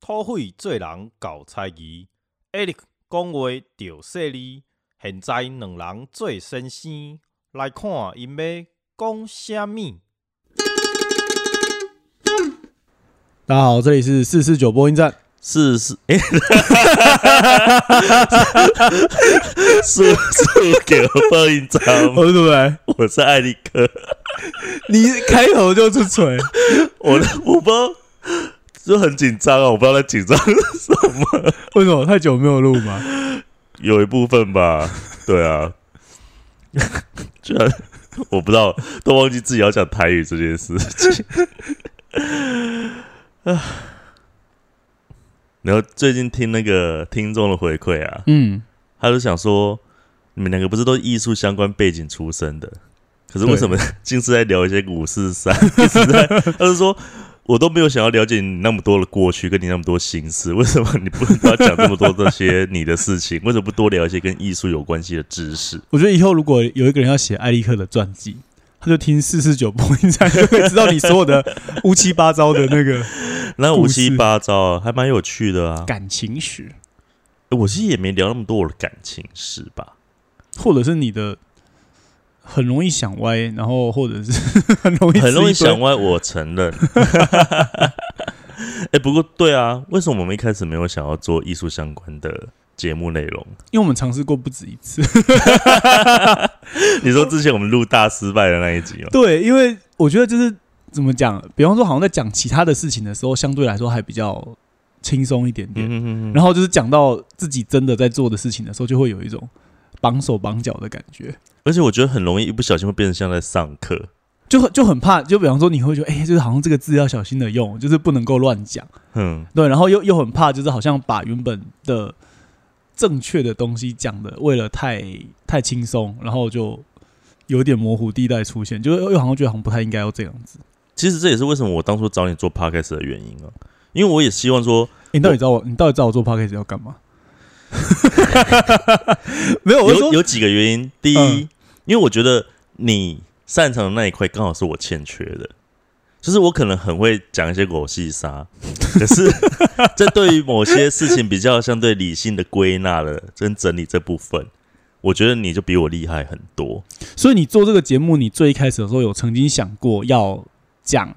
土匪做人搞猜疑，Eric 讲话着犀利。现在两人做先生，来看因要讲啥物。大家好，这里是四四九播音站。是是，哎、是是给我放一张吗，哦，对不对？我是艾利克，你开头就是锤，我我不知道，就很紧张啊，我不知道在紧张什么，为什么太久没有录吗？有一部分吧，对啊，居然我不知道，都忘记自己要讲台语这件事情啊。然后最近听那个听众的回馈啊，嗯，他就想说，你们两个不是都艺术相关背景出身的，可是为什么 尽是在聊一些五四三？一直在，他就说，我都没有想要了解你那么多的过去，跟你那么多心思，为什么你不能要讲这么多这些你的事情？为什么不多聊一些跟艺术有关系的知识？我觉得以后如果有一个人要写艾利克的传记，他就听四四九 播音站，就会知道你所有的乌七八糟的那个 那故事五七八糟啊，还蛮有趣的啊。感情史，我其实也没聊那么多我的感情史吧。或者是你的很容易想歪，然后或者是 很容易很容易想歪，我承认。哎、不过对啊，为什么我们一开始没有想要做艺术相关的节目内容？因为我们尝试过不止一次。你说之前我们录大失败的那一集吗？对，因为我觉得就是怎么讲，比方说好像在讲其他的事情的时候，相对来说还比较轻松一点点。嗯哼然后就是讲到自己真的在做的事情的时候，就会有一种绑手绑脚的感觉，而且我觉得很容易一不小心会变成像在上课。就很就很怕。就比方说，你会觉得，哎、就是好像这个字要小心的用，就是不能够乱讲。嗯，对，然后又又很怕，就是好像把原本的正确的东西讲的，为了太太轻松，然后就有点模糊地带出现，就又又好像觉得好像不太应该要这样子。其实这也是为什么我当初找你做 podcast 的原因啊，因为我也希望说，你到底知道我，你到底知道我做 podcast 要干嘛？没有，有有几个原因。第一，嗯因为我觉得你擅长的那一块刚好是我欠缺的，就是我可能很会讲一些狗戏沙，可是这对于某些事情比较相对理性的归纳了跟整理这部分，我觉得你就比我厉害很多。所以你做这个节目，你最一开始的时候有曾经想过要讲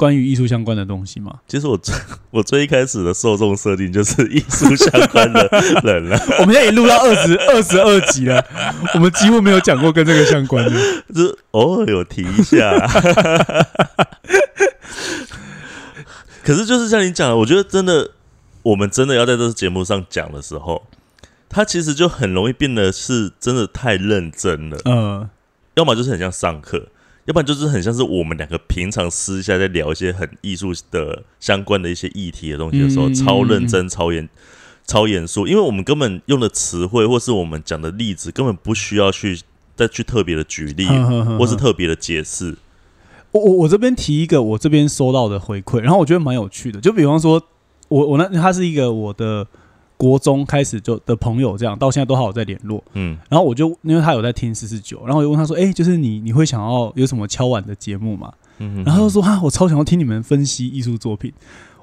关于艺术相关的东西吗？其实我最 我最一开始的受众设定就是艺术相关的人了，我们现在已经录到二十 二十二集了，我们几乎没有讲过跟这个相关的。就是偶尔有提一下。可是就是像你讲的，我觉得真的，我们真的要在这个节目上讲的时候，它其实就很容易变得是真的太认真了，呃，要么就是很像上课。要不然就是很像是我们两个平常私下在聊一些很艺术的相关的一些议题的东西的时候，嗯超认真、超严、超严肃，因为我们根本用的词汇或是我们讲的例子，根本不需要去再去特别的举例，或是特别的解释。我我我这边提一个我这边收到的回馈，然后我觉得蛮有趣的。就比方说，我我那他是一个我的国中开始就的朋友，这样到现在都还有在联络。嗯然后我就因为他有在听四四九，然后我就问他说：“哎、就是你你会想要有什么敲碗的节目吗？”嗯，然后他就说：“哈，我超想要听你们分析艺术作品。”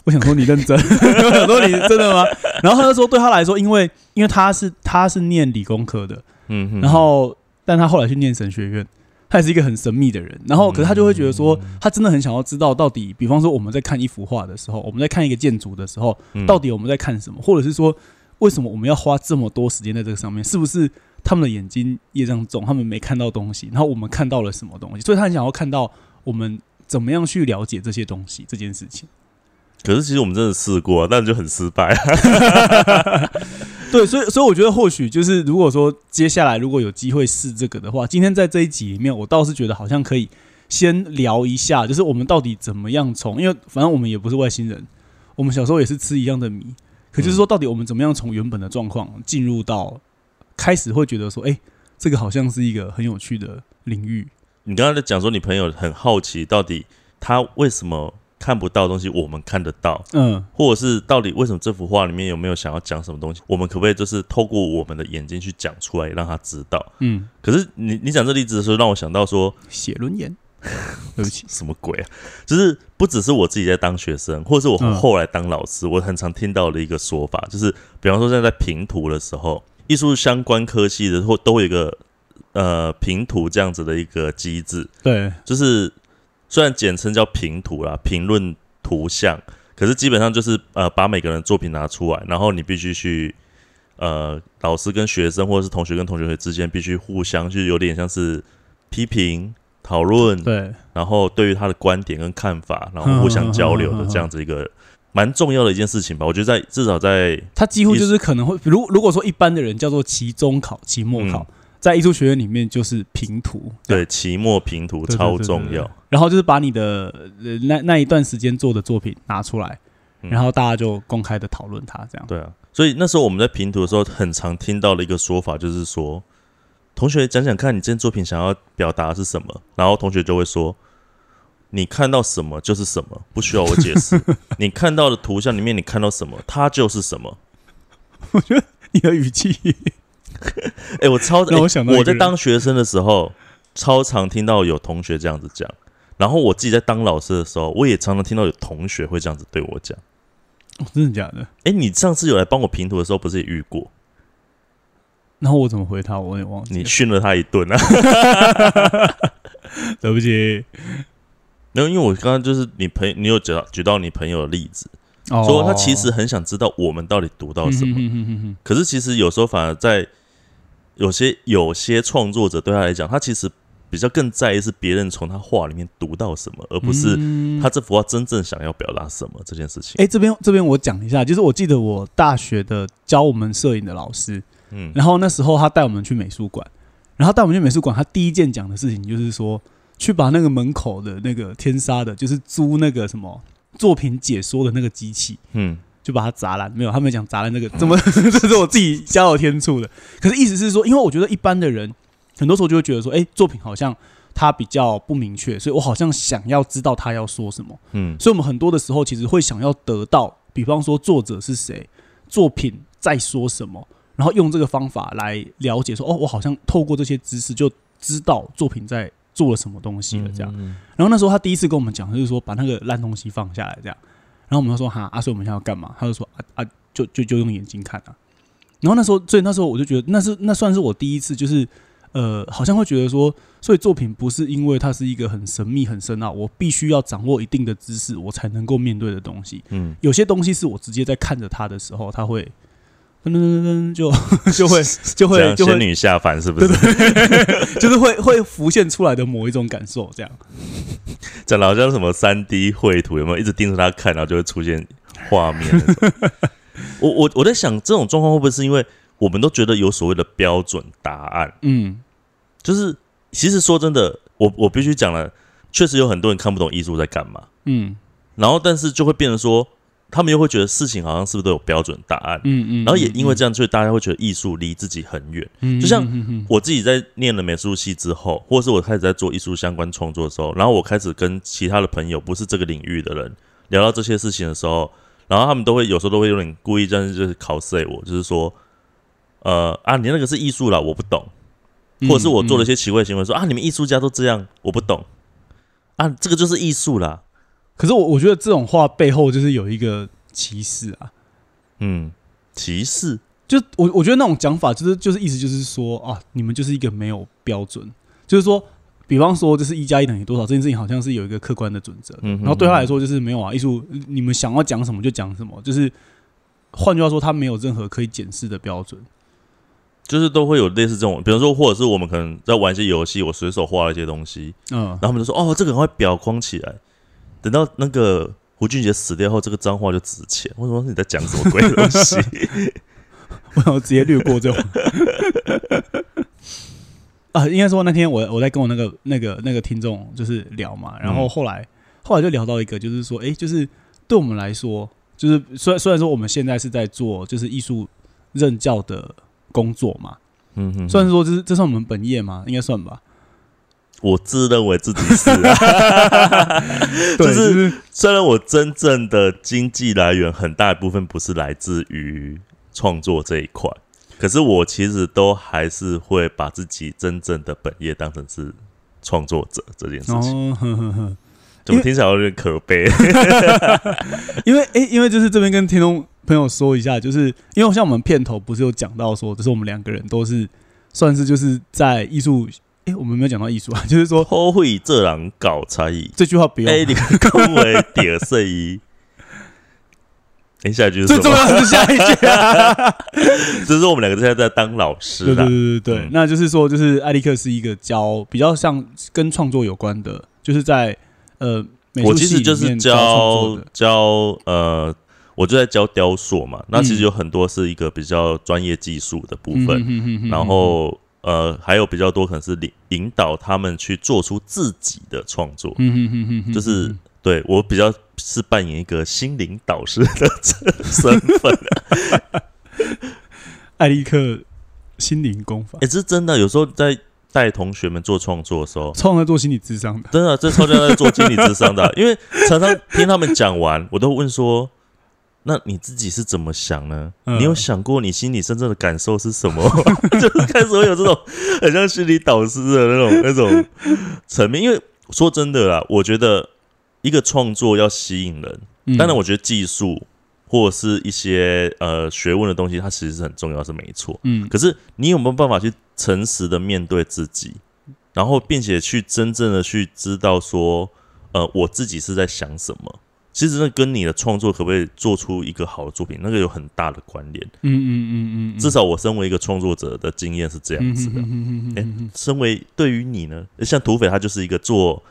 我想说你认真，我想说你真的吗？然后他就说，对他来说，因为因为他是他是念理工科的，嗯哼然后但他后来去念神学院，他也是一个很神秘的人。然后可是他就会觉得说，他真的很想要知道到底，比方说我们在看一幅画的时候，我们在看一个建筑的时候，嗯到底我们在看什么，或者是说为什么我们要花这么多时间在这个上面？是不是他们的眼睛业障重，他们没看到东西，然后我们看到了什么东西？所以他很想要看到我们怎么样去了解这些东西这件事情。可是其实我们真的试过、啊，但就很失败。对，所以所以我觉得或许就是如果说接下来如果有机会试这个的话，今天在这一集里面，我倒是觉得好像可以先聊一下，就是我们到底怎么样从，因为反正我们也不是外星人，我们小时候也是吃一样的米，可就是说到底我们怎么样从原本的状况进入到开始会觉得说，哎、这个好像是一个很有趣的领域。你刚刚在讲说，你朋友很好奇，到底他为什么看不到的东西我们看得到，嗯，或者是到底为什么这幅画里面有没有想要讲什么东西，我们可不可以就是透过我们的眼睛去讲出来，让他知道？嗯，可是你你讲这例子的时候，让我想到说，写轮眼，对不起，什么鬼啊？就是不只是我自己在当学生，或者是我嗯后来当老师，我很常听到的一个说法，就是比方说现在在评图的时候，艺术相关科系的或都会有一个呃评图这样子的一个机制，对，就是虽然简称叫评图啦，评论图像，可是基本上就是呃把每个人的作品拿出来，然后你必须去呃老师跟学生或者是同学跟同学之间必须互相去有点像是批评讨论，对，然后对于他的观点跟看法，然后互相交流的这样子一个蛮重要的一件事情吧。我觉得在至少在他几乎就是可能会，如如果说一般的人叫做期中考、期末考，嗯在艺术学院里面就是平图，对期末平图超重要。然后就是把你的呃那那一段时间做的作品拿出来，嗯然后大家就公开的讨论它，这样。对啊，所以那时候我们在平图的时候，很常听到的一个说法就是说，同学讲讲看你这件作品想要表达的是什么，然后同学就会说，你看到什么就是什么，不需要我解释。你看到的图像里面，你看到什么，它就是什么。我觉得你的语气，哎、我超让我想到一个我在当学生的时候，超常听到有同学这样子讲，然后我自己在当老师的时候，我也常常听到有同学会这样子对我讲。哦真的假的？哎、你上次有来帮我评图的时候，不是也遇过？然后我怎么回他？我也忘记。你训了他一顿啊？对不起，没有，因为我刚刚就是你朋，你有举到举到你朋友的例子，哦说他其实很想知道我们到底读到什么，嗯哼哼哼哼可是其实有时候反而在有些有些创作者对他来讲，他其实比较更在意是别人从他画里面读到什么，而不是嗯。他这幅画真正想要表达什么这件事情。哎、这边这边我讲一下，就是我记得我大学的教我们摄影的老师，嗯。然后那时候他带我们去美术馆，然后带我们去美术馆，他第一件讲的事情就是说，去把那个门口的那个天杀的，就是租那个什么作品解说的那个机器，嗯就把它砸烂。没有，他没讲砸烂那个，怎么 这是我自己加有天助的。可是意思是说，因为我觉得一般的人很多时候就会觉得说，哎、作品好像他比较不明确，所以我好像想要知道他要说什么。嗯所以，我们很多的时候其实会想要得到，比方说作者是谁，作品在说什么，然后用这个方法来了解说，哦，我好像透过这些知识就知道作品在做了什么东西了，这样。嗯然后那时候他第一次跟我们讲，就是说把那个烂东西放下来，这样。然后我们就说哈，阿、啊、所以我们现在要干嘛？他就说啊啊，就就就用眼睛看啊。然后那时候，所以那时候我就觉得，那是那算是我第一次，就是呃，好像会觉得说，所以作品不是因为它是一个很神秘、很深奥，我必须要掌握一定的知识，我才能够面对的东西。嗯，有些东西是我直接在看着它的时候，它会噔噔噔噔就 就会就会就会仙女下凡是不是？就是会会浮现出来的某一种感受，这样。讲的好像什么三 D 绘图有没有？一直盯着他看，然后就会出现画面那种。我我我在想，这种状况会不会是因为我们都觉得有所谓的标准答案？嗯就是其实说真的，我我必须讲了，确实有很多人看不懂艺术在干嘛，嗯然后但是就会变成说，他们又会觉得事情好像是不是都有标准答案，嗯嗯，然后也因为这样，所以大家会觉得艺术离自己很远。嗯就像嗯我自己在念了美术系之后，或是我开始在做艺术相关创作的时候，然后我开始跟其他的朋友，不是这个领域的人聊到这些事情的时候，然后他们都会有时候都会有点故意这样就是考试我，就是说，呃啊，你那个是艺术啦，我不懂，或者是我做了一些奇怪的行为，说啊，你们艺术家都这样，我不懂，啊，这个就是艺术啦，可是我我觉得这种话背后就是有一个歧视啊，嗯，歧视，就我我觉得那种讲法就是就是意思就是说啊，你们就是一个没有标准，就是说，比方说就是一加一等于多少这件事情好像是有一个客观的准则，嗯哼，然后对他来说就是没有啊，艺术你们想要讲什么就讲什么，就是换句话说，他没有任何可以检视的标准。就是都会有类似这种，比如说，或者是我们可能在玩一些游戏，我随手画了一些东西，嗯。然，后他们就说：“哦，这个赶快裱框起来，等到那个胡俊杰死掉后，这个脏话就值钱。”我说：“你在讲什么鬼东西 我想直接略过这种。啊，应该说那天我我在跟我那个那个那个听众就是聊嘛，然后嗯后来、后来就聊到一个，就是说，哎、就是对我们来说，就是虽然虽然说我们现在是在做就是艺术任教的工作嘛，？”嗯哼，虽然说这是这算我们本业嘛？应该算吧。我自认为自己是、就是就是虽然我真正的经济来源很大一部分不是来自于创作这一块，可是我其实都还是会把自己真正的本业当成是创作者这件事情，哦，呵呵呵，怎么听起来有点可悲？因为诶、因为就是这边跟听众朋友说一下，就是因为像我们片头不是有讲到说，就是我们两个人都是算是就是在艺术，诶、我们没有讲到艺术啊，就是说后会这人搞才艺，这句话不用，哎，你恭维点色一。哎，下一句是？最重要的是下一句啊。就是我们两个现在在当老师对对啦。对对对，嗯那就是说，就是艾利克是一个教比较像跟创作有关的，就是在呃我其实就是教教教呃，我就在教雕塑嘛。那其实嗯有很多是一个比较专业技术的部分，然后呃，还有比较多可能是引引导他们去做出自己的创作。嗯哼哼哼哼，就是对我比较是扮演一个心灵导师的身份。艾利克心灵功法哎、，这是真的。有时候在带同学们做创作的时候，创在做心理智商的，真的，这超像在做心理智商的啊、因为常常听他们讲完，我都问说：“那你自己是怎么想呢？嗯你有想过你心里真正的感受是什么？” 就是开始会有这种很像心理导师的那种那种层面。因为说真的啦，我觉得一个创作要吸引人，嗯当然我觉得技术或者是一些呃学问的东西，它其实是很重要，是没错。嗯可是你有没有办法去诚实的面对自己，然后并且去真正的去知道说，呃，我自己是在想什么？其实那跟你的创作可不可以做出一个好的作品，那个有很大的关联。嗯嗯嗯嗯，至少我身为一个创作者的经验是这样子的。嗯哎身为对于你呢，像土匪他就是一个做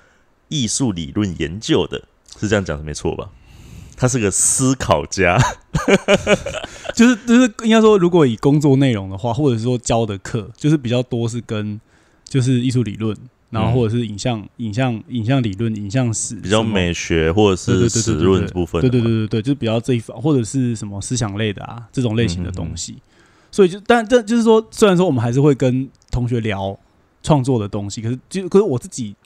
艺术理论研究的，是这样讲的没错吧？他是个思考家，就是就是应该说，如果以工作内容的话，或者说教的课，就是比较多是跟就是艺术理论，然后嗯或者是影像、影像、影像理论、影像史比较美学或者是史对对对对论部分。对对对对对，就是比较这一方，或者是什么思想类的啊这种类型的嗯东西。所以就但这就是说，虽然说我们还是会跟同学聊创作的东西，可是就可是我自己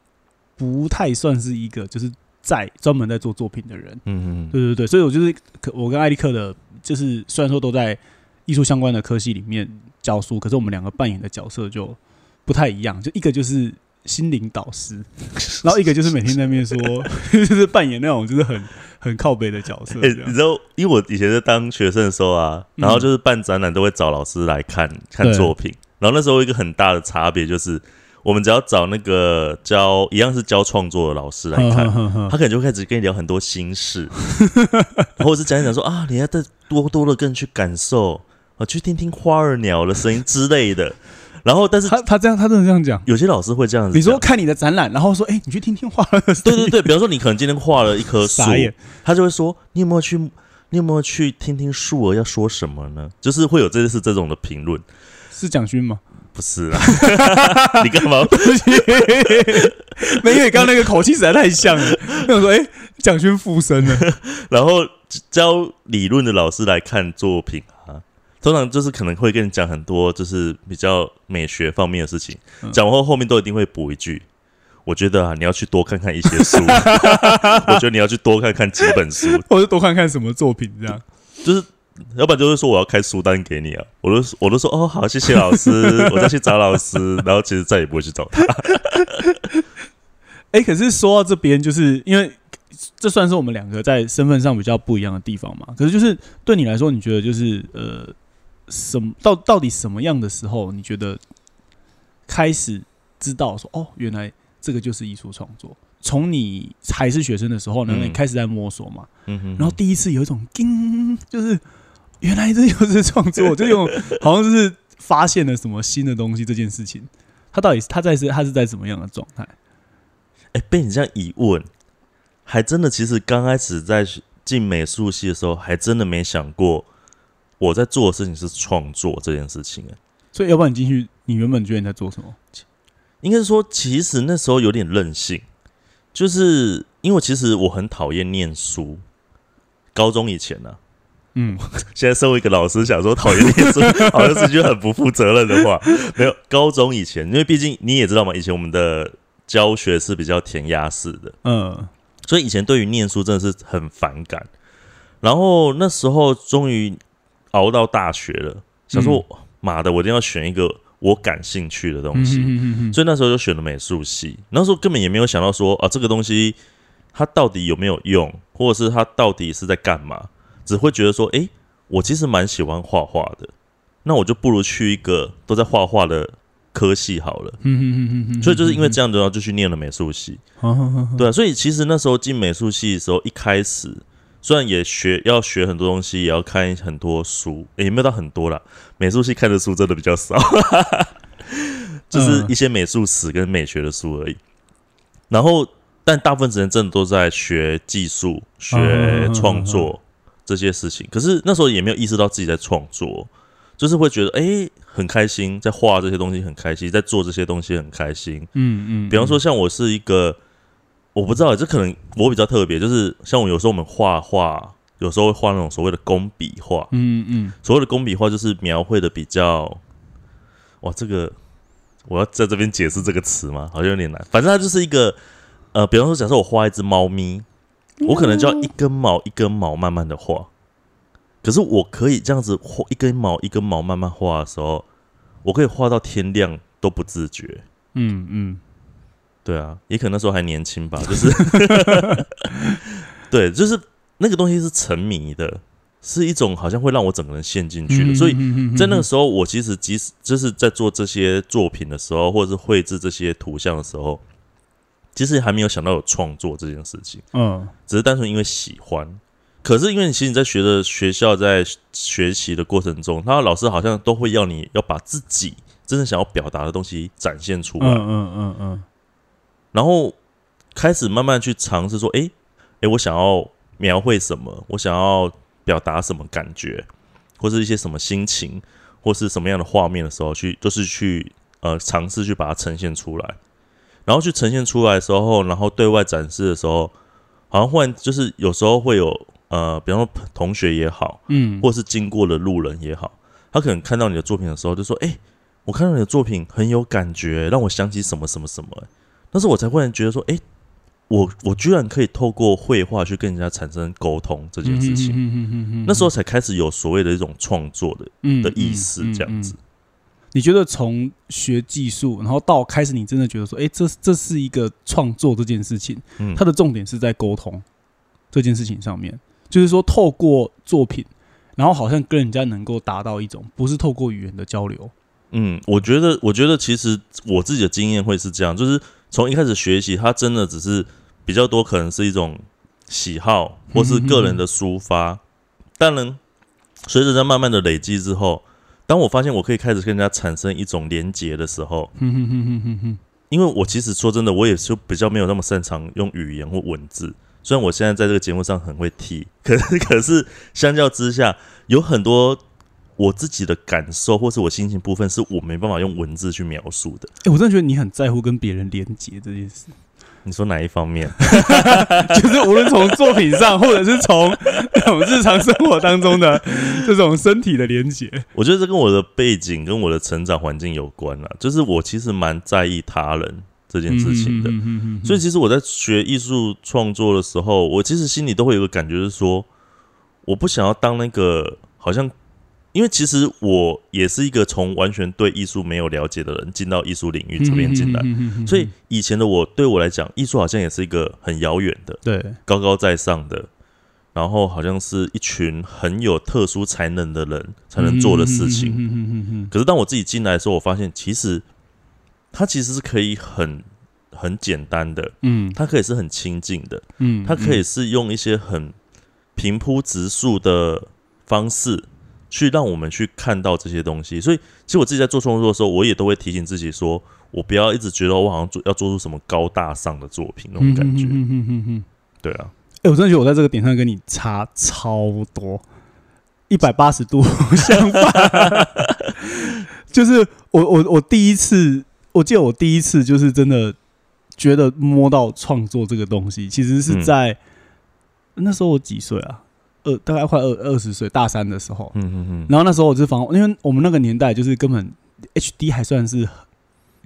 不太算是一个就是在专门在做作品的人。嗯嗯对对对，所以我就是可我跟艾利克的，就是虽然说都在艺术相关的科系里面教书，可是我们两个扮演的角色就不太一样。就一个就是心灵导师，然后一个就是每天在那边说，就是扮演那种就是很很靠背的角色。你知道，因为我以前在当学生的时候啊，嗯。然后就是办展览都会找老师来看看作品，然后那时候一个很大的差别就是，我们只要找那个教一样是教创作的老师来看，他可能就会开始跟你聊很多心事，或者是讲一讲说啊，你要再多多的更去感受啊，去听听花儿鸟的声音之类的。然后，但是他他这样，他真的这样讲。有些老师会这样子讲，你说看你的展览，然后说，哎、你去听听画了。对对对，比方说你可能今天画了一棵树 他就会说你有没有去，你有没有去听听树儿要说什么呢？就是会有这是这种的评论，是蒋勋吗？不是啊？你干嘛？没，因为刚刚那个口气实在太像了。我想说，哎、蒋勋附身了。然后教理论的老师来看作品啊，通常就是可能会跟你讲很多就是比较美学方面的事情，嗯讲完后后面都一定会补一句。我觉得啊，你要去多看看一些书。我觉得你要去多看看几本书，或者多看看什么作品这样。就是要不然就是说我要开书单给你啊，我都我都说哦好，谢谢老师，我再去找老师，然后其实再也不会去找他。哎、可是说到这边，就是因为这算是我们两个在身份上比较不一样的地方嘛。可是就是对你来说，你觉得就是呃，什么到到底什么样的时候，你觉得开始知道说哦，原来这个就是艺术创作？从你还是学生的时候呢，嗯你开始在摸索嘛，嗯哼然后第一次有一种叮，就是原来这就是创作，就用好像就是发现了什么新的东西这件事情。他到底他在是他是在什么样的状态？哎、被你这样一问，还真的其实刚开始在进美术系的时候，还真的没想过我在做的事情是创作这件事情、哎，所以要不然你进去，你原本觉得你在做什么？应该是说，其实那时候有点任性，就是因为其实我很讨厌念书。高中以前呢、嗯，现在身为一个老师，想说讨厌念书，好像是句很不负责任的话。没有，高中以前，因为毕竟你也知道嘛，以前我们的教学是比较填鸭式的，嗯所以以前对于念书真的是很反感。然后那时候终于熬到大学了，想说妈的，我一定要选一个我感兴趣的东西。所以那时候就选了美术系。那时候根本也没有想到说啊，这个东西它到底有没有用，或者是它到底是在干嘛，只会觉得说，诶，我其实蛮喜欢画画的，那我就不如去一个都在画画的科系好了。嗯嗯嗯所以就是因为这样，然后就去念了美术系。样，对啊，所以其实那时候进美术系的时候，一开始虽然也学要学很多东西，也要看很多书，诶也没有到很多啦。美术系看的书真的比较少，就是一些美术史跟美学的书而已。然后，但大部分时间真的都在学技术、学创作这些事情。可是那时候也没有意识到自己在创作，就是会觉得诶很开心，在画这些东西很开心，在做这些东西很开心。嗯嗯，比方说，像我是一个，我不知道，这可能我比较特别，就是像我有时候我们画画，有时候会画那种所谓的工笔画。嗯嗯所谓的工笔画就是描绘的比较，哇，这个我要在这边解释这个词吗？好像有点难。反正它就是一个，呃，比方说，假设我画一只猫咪，我可能就要一根毛一根毛慢慢的画。可是我可以这样子画一根毛一根毛慢慢画的时候，我可以画到天亮都不自觉。嗯嗯对啊，也可能那时候还年轻吧，就是，对，就是那个东西是沉迷的，是一种好像会让我整个人陷进去的。所以以在那个时候，我其实即使就是在做这些作品的时候，或者是绘制这些图像的时候，其实还没有想到有创作这件事情，嗯只是单纯因为喜欢。可是因为你其实你在学的学校在学习的过程中，他老师好像都会要你要把自己真正想要表达的东西展现出来。嗯嗯嗯嗯然后开始慢慢去尝试说，诶诶，我想要描绘什么，我想要表达什么感觉，或是一些什么心情，或是什么样的画面的时候，去就是去呃尝试去把它呈现出来。然后去呈现出来的时候，然后对外展示的时候，好像忽然就是有时候会有呃，比方说同学也好，嗯，或是经过的路人也好，他可能看到你的作品的时候，就说：“哎、我看到你的作品很有感觉，让我想起什么什么什么。”但是我才忽然觉得说：“哎、我我居然可以透过绘画去跟人家产生沟通这件事情。情那时候才开始有所谓的一种创作的嗯的意识，这样子。。你觉得从学技术，然后到开始，你真的觉得说，哎，这这是一个创作这件事情，嗯，它的重点是在沟通这件事情上面，就是说透过作品，然后好像跟人家能够达到一种不是透过语言的交流。嗯，我觉得，我觉得其实我自己的经验会是这样，就是从一开始学习，它真的只是比较多，可能是一种喜好或是个人的抒发。当然，随着在慢慢的累积之后，当我发现我可以开始跟人家产生一种连结的时候，哼哼哼哼哼哼，因为我其实说真的，我也就比较没有那么擅长用语言或文字。虽然我现在在这个节目上很会提，可是 可是相较之下，有很多我自己的感受或是我心情部分，是我没办法用文字去描述的。哎，我真的觉得你很在乎跟别人连接这件事，你说哪一方面？就是无论从作品上，或者是从日常生活当中的这种身体的连接。我觉得这跟我的背景跟我的成长环境有关啦。就是我其实蛮在意他人这件事情的。所以其实我在学艺术创作的时候，我其实心里都会有个感觉，是说我不想要当那个好像，因为其实我也是一个从完全对艺术没有了解的人进到艺术领域这边进来，所以以前的我对我来讲，艺术好像也是一个很遥远的、对，高高在上的，然后好像是一群很有特殊才能的人才能做的事情。可是当我自己进来的时候，我发现其实它其实是可以很很简单的，嗯。它可以是很亲近的，嗯，它可以是用一些很平铺直述的方式去让我们去看到这些东西。所以，其实我自己在做创作的时候，我也都会提醒自己说，我不要一直觉得我好像做要做出什么高大上的作品那种感觉。嗯嗯嗯嗯。对啊，哎、我真的觉得我在这个点上跟你差超多，一百八十度相反。就是我我我第一次，我记得我第一次就是真的觉得摸到创作这个东西，其实是嗯在、那时候我几岁啊？二大概快二二十岁，大三的时候。嗯嗯嗯。然后那时候我就防，因为我们那个年代就是根本 HD 还算是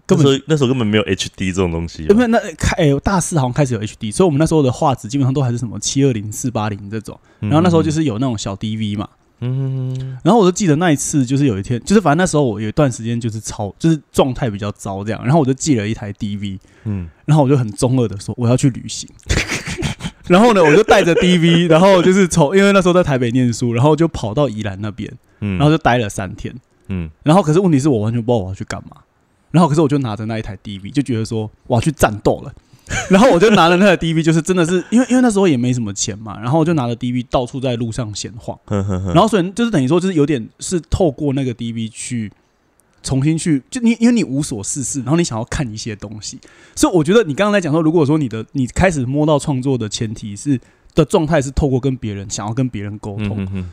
根本那时候那时候根本没有 HD 这种东西、啊，因为那开哎、大四好像开始有 HD，所以我们那时候的画质基本上都还是什么七二零、四八零这种。然后那时候就是是有那种小 DV 嘛，嗯然后我就记得那一次，就是有一天，就是反正那时候我有一段时间就是超，就是状态比较糟这样，然后我就寄了一台 DV，嗯然后我就很中二的说我要去旅行，然后呢我就带着 DV，然后就是从因为那时候在台北念书，然后就跑到宜兰那边，嗯，然后就待了三天，嗯然后可是问题是我完全不知道我要去干嘛，然后可是我就拿着那一台 DV，就觉得说我要去战斗了。然后我就拿了那台 DV，就是真的是因为因为那时候也没什么钱嘛，然后我就拿着 DV 到处在路上闲晃，哼哼哼，然后所以就是等于说就是有点是透过那个 DV 去重新去，就你因为你无所事事，然后你想要看一些东西，所以我觉得你刚刚在讲说，如果说你的你开始摸到创作的前提是的状态是透过跟别人想要跟别人沟通，嗯哼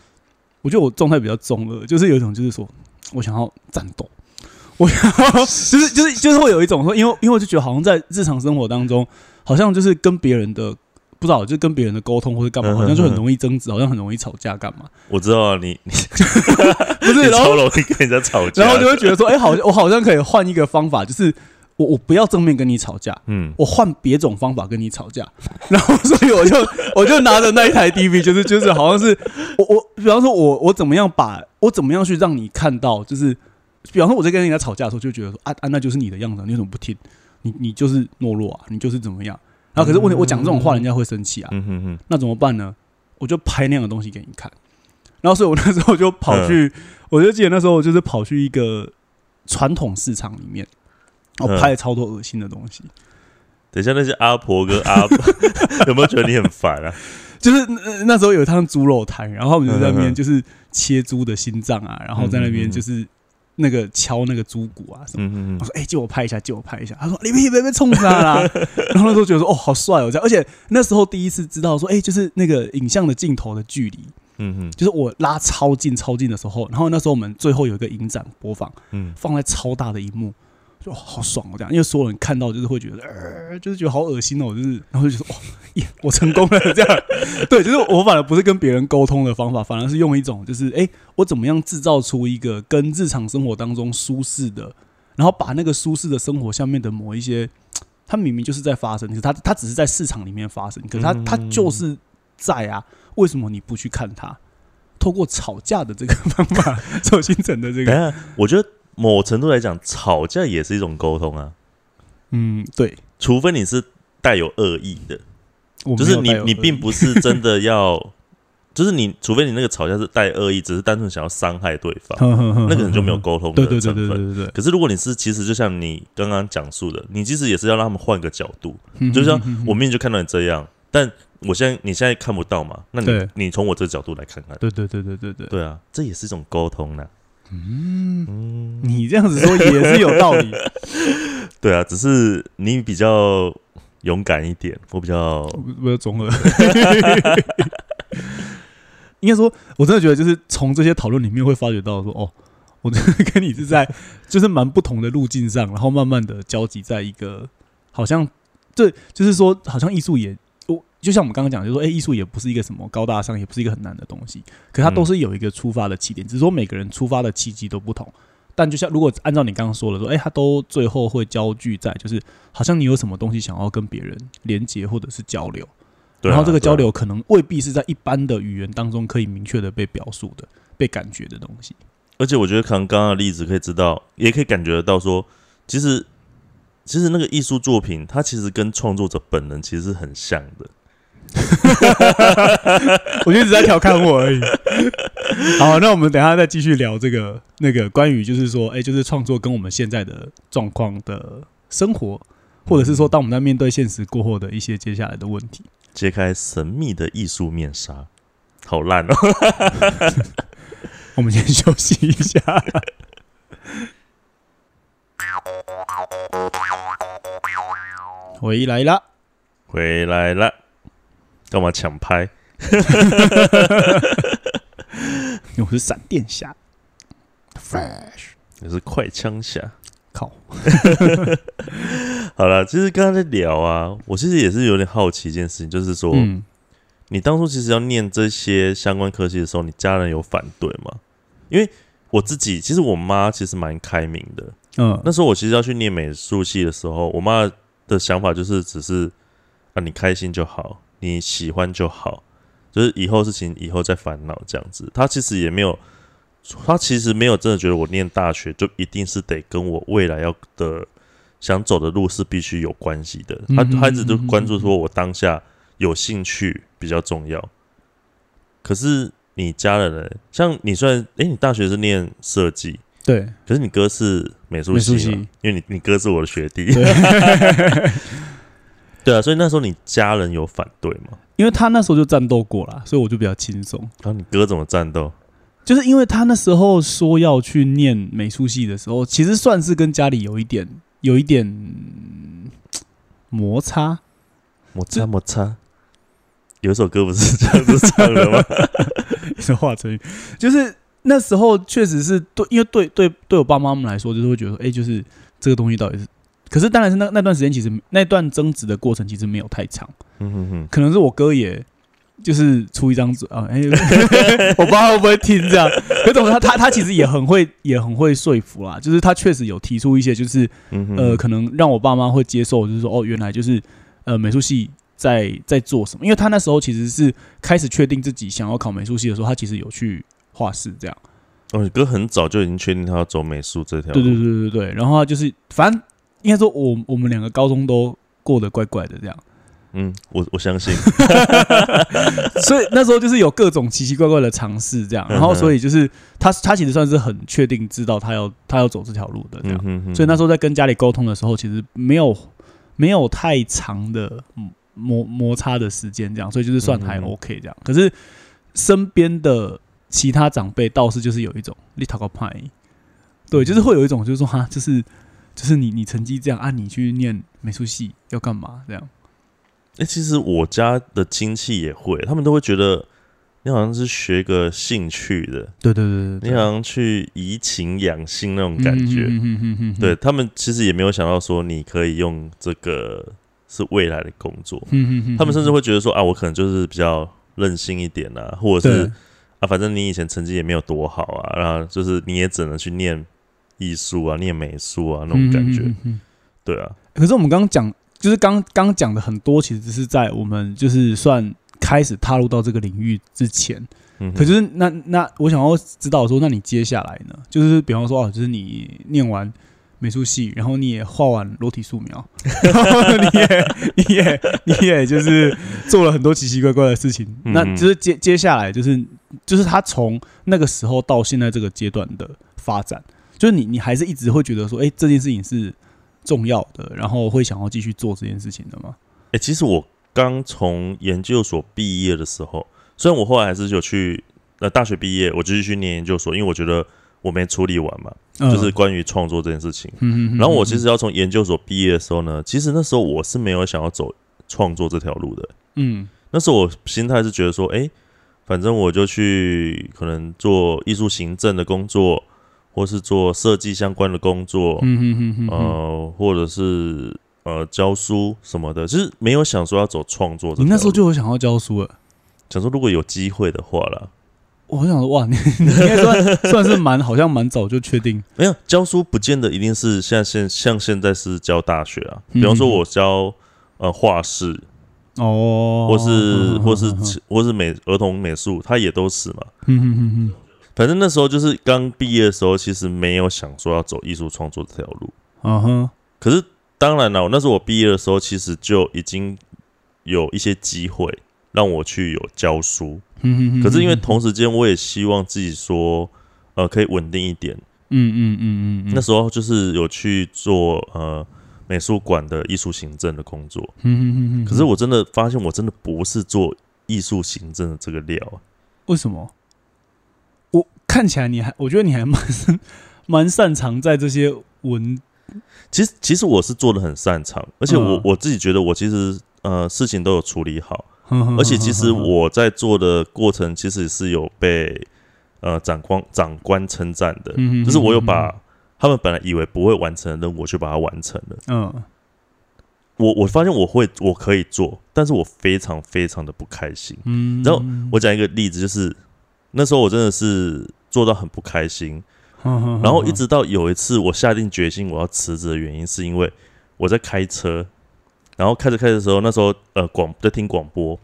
我觉得我状态比较中二，就是有一种就是说我想要战斗，我想要就是就是就是会有一种说，因为因为我就觉得好像在日常生活当中，好像就是跟别人的不知道，就是跟别人的沟通或者干嘛，好像就很容易争执，好像很容易吵架，干嘛？我知道啊你 你 不是，然后超容易跟人家吵架，然后就会觉得说，哎、好，我好像可以换一个方法，就是我我不要正面跟你吵架，嗯我换别种方法跟你吵架，然后所以我就我就拿着那一台 DV，就是就是好像是我我比方说我我怎么样把我怎么样去让你看到，就是比方说我在跟人家吵架的时候，就觉得说啊啊那就是你的样子啊，你为什么不听？你你就是懦弱啊，你就是怎么样？然后可是问题我讲这种话，人家会生气啊，嗯哼哼，那怎么办呢？我就拍那样的东西给你看。然后，所以我那时候就跑去，嗯我就记得那时候我就是跑去一个传统市场里面，我嗯拍了超多恶心的东西。等一下那些阿婆跟阿婆 有没有觉得你很烦啊？就是那那时候有一趟猪肉摊，然后我们就在那边就是切猪的心脏啊，然后在那边就是那个敲那个猪骨啊什么。嗯嗯我说：“哎、借我拍一下，借我拍一下。”他说：“你别别别冲他啦！” 然后那时候觉得说：“哦，好帅哦！”这样，而且那时候第一次知道说：“哎、就是那个影像的镜头的距离，嗯嗯就是我拉超近超近的时候，然后那时候我们最后有一个影展播放，嗯放在超大的荧幕，就、哦好爽哦！这样，因为所有人看到就是会觉得，呃，就是觉得好恶心哦，就是然后就觉得哇，耶，我成功了这样。对，就是我反而不是跟别人沟通的方法，反而是用一种就是，哎、我怎么样制造出一个跟日常生活当中舒适的，然后把那个舒适的生活下面的某一些，它明明就是在发生，可是它它只是在市场里面发生，可是它它就是在啊，为什么你不去看它？透过吵架的这个方法 所形成的这个，我觉得某程度来讲，吵架也是一种沟通啊，嗯，对，除非你是带有恶意的，我就是你你并不是真的要，就是你除非你那个吵架是带恶意，只是单纯想要伤害对方，那那可能就没有沟通对对对的成分。对对对对可是如果你是其实就像你刚刚讲述的，你其实也是要让他们换个角度，就像嗯我明明就看到你这样，但我现在你现在看不到嘛，那你你从我这个角度来看看，对对对对对对，对啊，这也是一种沟通呢。嗯，嗯，你这样子说也是有道理，对啊，只是你比较勇敢一点，我比较比较中二。应该说，我真的觉得就是从这些讨论里面会发觉到说，哦，我真的跟你是在就是蛮不同的路径上，然后慢慢的交集在一个好像对，就是说好像艺术也。我就像我们刚刚讲，就是说，哎、艺术也不是一个什么高大上，也不是一个很难的东西，可它都是有一个出发的起点，只是说每个人出发的契机都不同。但就像如果按照你刚刚说的说，哎、它都最后会焦聚在，就是好像你有什么东西想要跟别人连接或者是交流，啊然后这个交流可能未必是在一般的语言当中可以明确的被表述的、被感觉的东西。而且我觉得可能刚刚的例子可以知道，也可以感觉得到说，其实其实那个艺术作品，它其实跟创作者本人其实是很像的。我就一直在调侃我而已。好，那我们等一下再继续聊这个那个关于就是说，哎、就是创作跟我们现在的状况的生活，或者是说，当我们在面对现实过后的一些接下来的问题。揭开神秘的艺术面纱，好烂哦！我们先休息一下。回来啦，回来了，干嘛抢拍？我是闪电侠，Fresh，也是快枪侠。靠，好了，其实刚刚在聊啊，我其实也是有点好奇一件事情，就是说，嗯，你当初其实要念这些相关科系的时候，你家人有反对吗？因为我自己，其实我妈其实蛮开明的。嗯，那时候我其实要去念美术系的时候，我妈的想法就是只是啊，你开心就好，你喜欢就好，就是以后事情以后再烦恼这样子。他其实也没有，他其实没有真的觉得我念大学就一定是得跟我未来要的想走的路是必须有关系的。他他一直都关注说我当下有兴趣比较重要。可是你家人呢？像你虽然诶，你大学是念设计，对可是你哥是美术系系，因为你你哥是我的学弟。对，啊，所以那时候你家人有反对吗？因为他那时候就战斗过了，所以我就比较轻松。然后你哥怎么战斗？就是因为他那时候说要去念美术系的时候，其实算是跟家里有一点有一点嗯摩擦。摩擦摩擦。有一首歌不是这样子唱的吗？是华晨宇，就是那时候确实是对，因为对对对我爸妈们来说，就是会觉得说，哎、就是这个东西到底是，可是当然是那那段时间，其实那段争执的过程其实没有太长，嗯哼哼，可能是我哥也。就是出一张嘴啊，哎、我不知道会不会听这样。可总之他他他其实也很会也很会说服啦，就是他确实有提出一些，就是嗯哼，呃，可能让我爸妈会接受，就是说哦，原来就是呃美术系在在做什么，因为他那时候其实是开始确定自己想要考美术系的时候，他其实有去画室这样。哦，你哥很早就已经确定他要走美术这条路。对对对对对，然后他就是反正应该说我我们两个高中都过得怪怪的这样，嗯，我我相信。所以那时候就是有各种奇奇怪怪的尝试这样，然后所以就是他他其实算是很确定知道他要他要走这条路的这样。嗯哼哼，所以那时候在跟家里沟通的时候，其实没有没有太长的嗯摩摩擦的时间，这样，所以就是算还 OK 这样。可是身边的其他长辈倒是就是有一种你讨个派，对，就是会有一种就是说哈，就是就是你你成绩这样啊，你去念美术系要干嘛？这样？哎、其实我家的亲戚也会，他们都会觉得你好像是学个兴趣的，对对对对你好像去怡情养性那种感觉。嗯嗯嗯对，他们其实也没有想到说你可以用这个是未来的工作，嗯嗯他们甚至会觉得说啊，我可能就是比较任性一点啊，或者是啊，反正你以前成绩也没有多好啊，然后就是你也只能去念艺术啊、念美术啊那种感觉，嗯嗯嗯嗯。对啊，可是我们刚刚讲，就是刚刚讲的很多，其实是在我们就是算开始踏入到这个领域之前。嗯，可就是那那我想要知道说，那你接下来呢？就是比方说哦，就是你念完美术系，然后你也画完裸体素描，然后你也你也你也就是做了很多奇奇怪怪的事情。嗯。那就是接接下来就是就是他从那个时候到现在这个阶段的发展，就是你你还是一直会觉得说，哎、这件事情是重要的，然后会想要继续做这件事情的吗？哎、其实我刚从研究所毕业的时候，虽然我后来还是有去呃大学毕业，我就继续念研究所，因为我觉得我没处理完嘛，就是关于创作这件事情。嗯，嗯然后我其实要从研究所毕业的时候呢，其实那时候我是没有想要走创作这条路的。嗯那时候我心态是觉得说，哎、反正我就去可能做艺术行政的工作，或是做设计相关的工作，嗯嗯嗯嗯呃，或者是呃教书什么的，就是没有想说要走创作。你那时候就有想要教书了。想说，如果有机会的话啦，我想说，哇，你 你应该算算是蛮好像蛮早就确定，没有教书，不见得一定是像现像现在是教大学啊。嗯比方说，我教呃画室，哦，或是或是嗯或是美儿童美术，它也都是嘛。嗯嗯嗯反正那时候就是刚毕业的时候，其实没有想说要走艺术创作这条路。嗯哼，可是当然了，我那时候我毕业的时候，其实就已经有一些机会让我去有教书。嗯哼，可是因为同时间，我也希望自己说，呃，可以稳定一点。嗯嗯嗯嗯，那时候就是有去做呃美术馆的艺术行政的工作。嗯嗯嗯嗯，可是我真的发现，我真的不是做艺术行政的这个料啊。为什么？我看起来你还，我觉得你还蛮蛮擅长在这些文，其实其实我是做的很擅长，而且我、嗯。我自己觉得我其实呃事情都有处理好，而而且其实我在做的过程其实是有被呃长官长官称赞的，嗯就是我有把他们本来以为不会完成的任务，我去把它完成了。嗯。我我发现我会我可以做，但是我非常非常的不开心。嗯，然后我讲一个例子，就是那时候我真的是做到很不开心，然然后一直到有一次我下定决心我要辞职的原因，是因为我在开车，然后开着开着的时候，那时候呃广在听广播，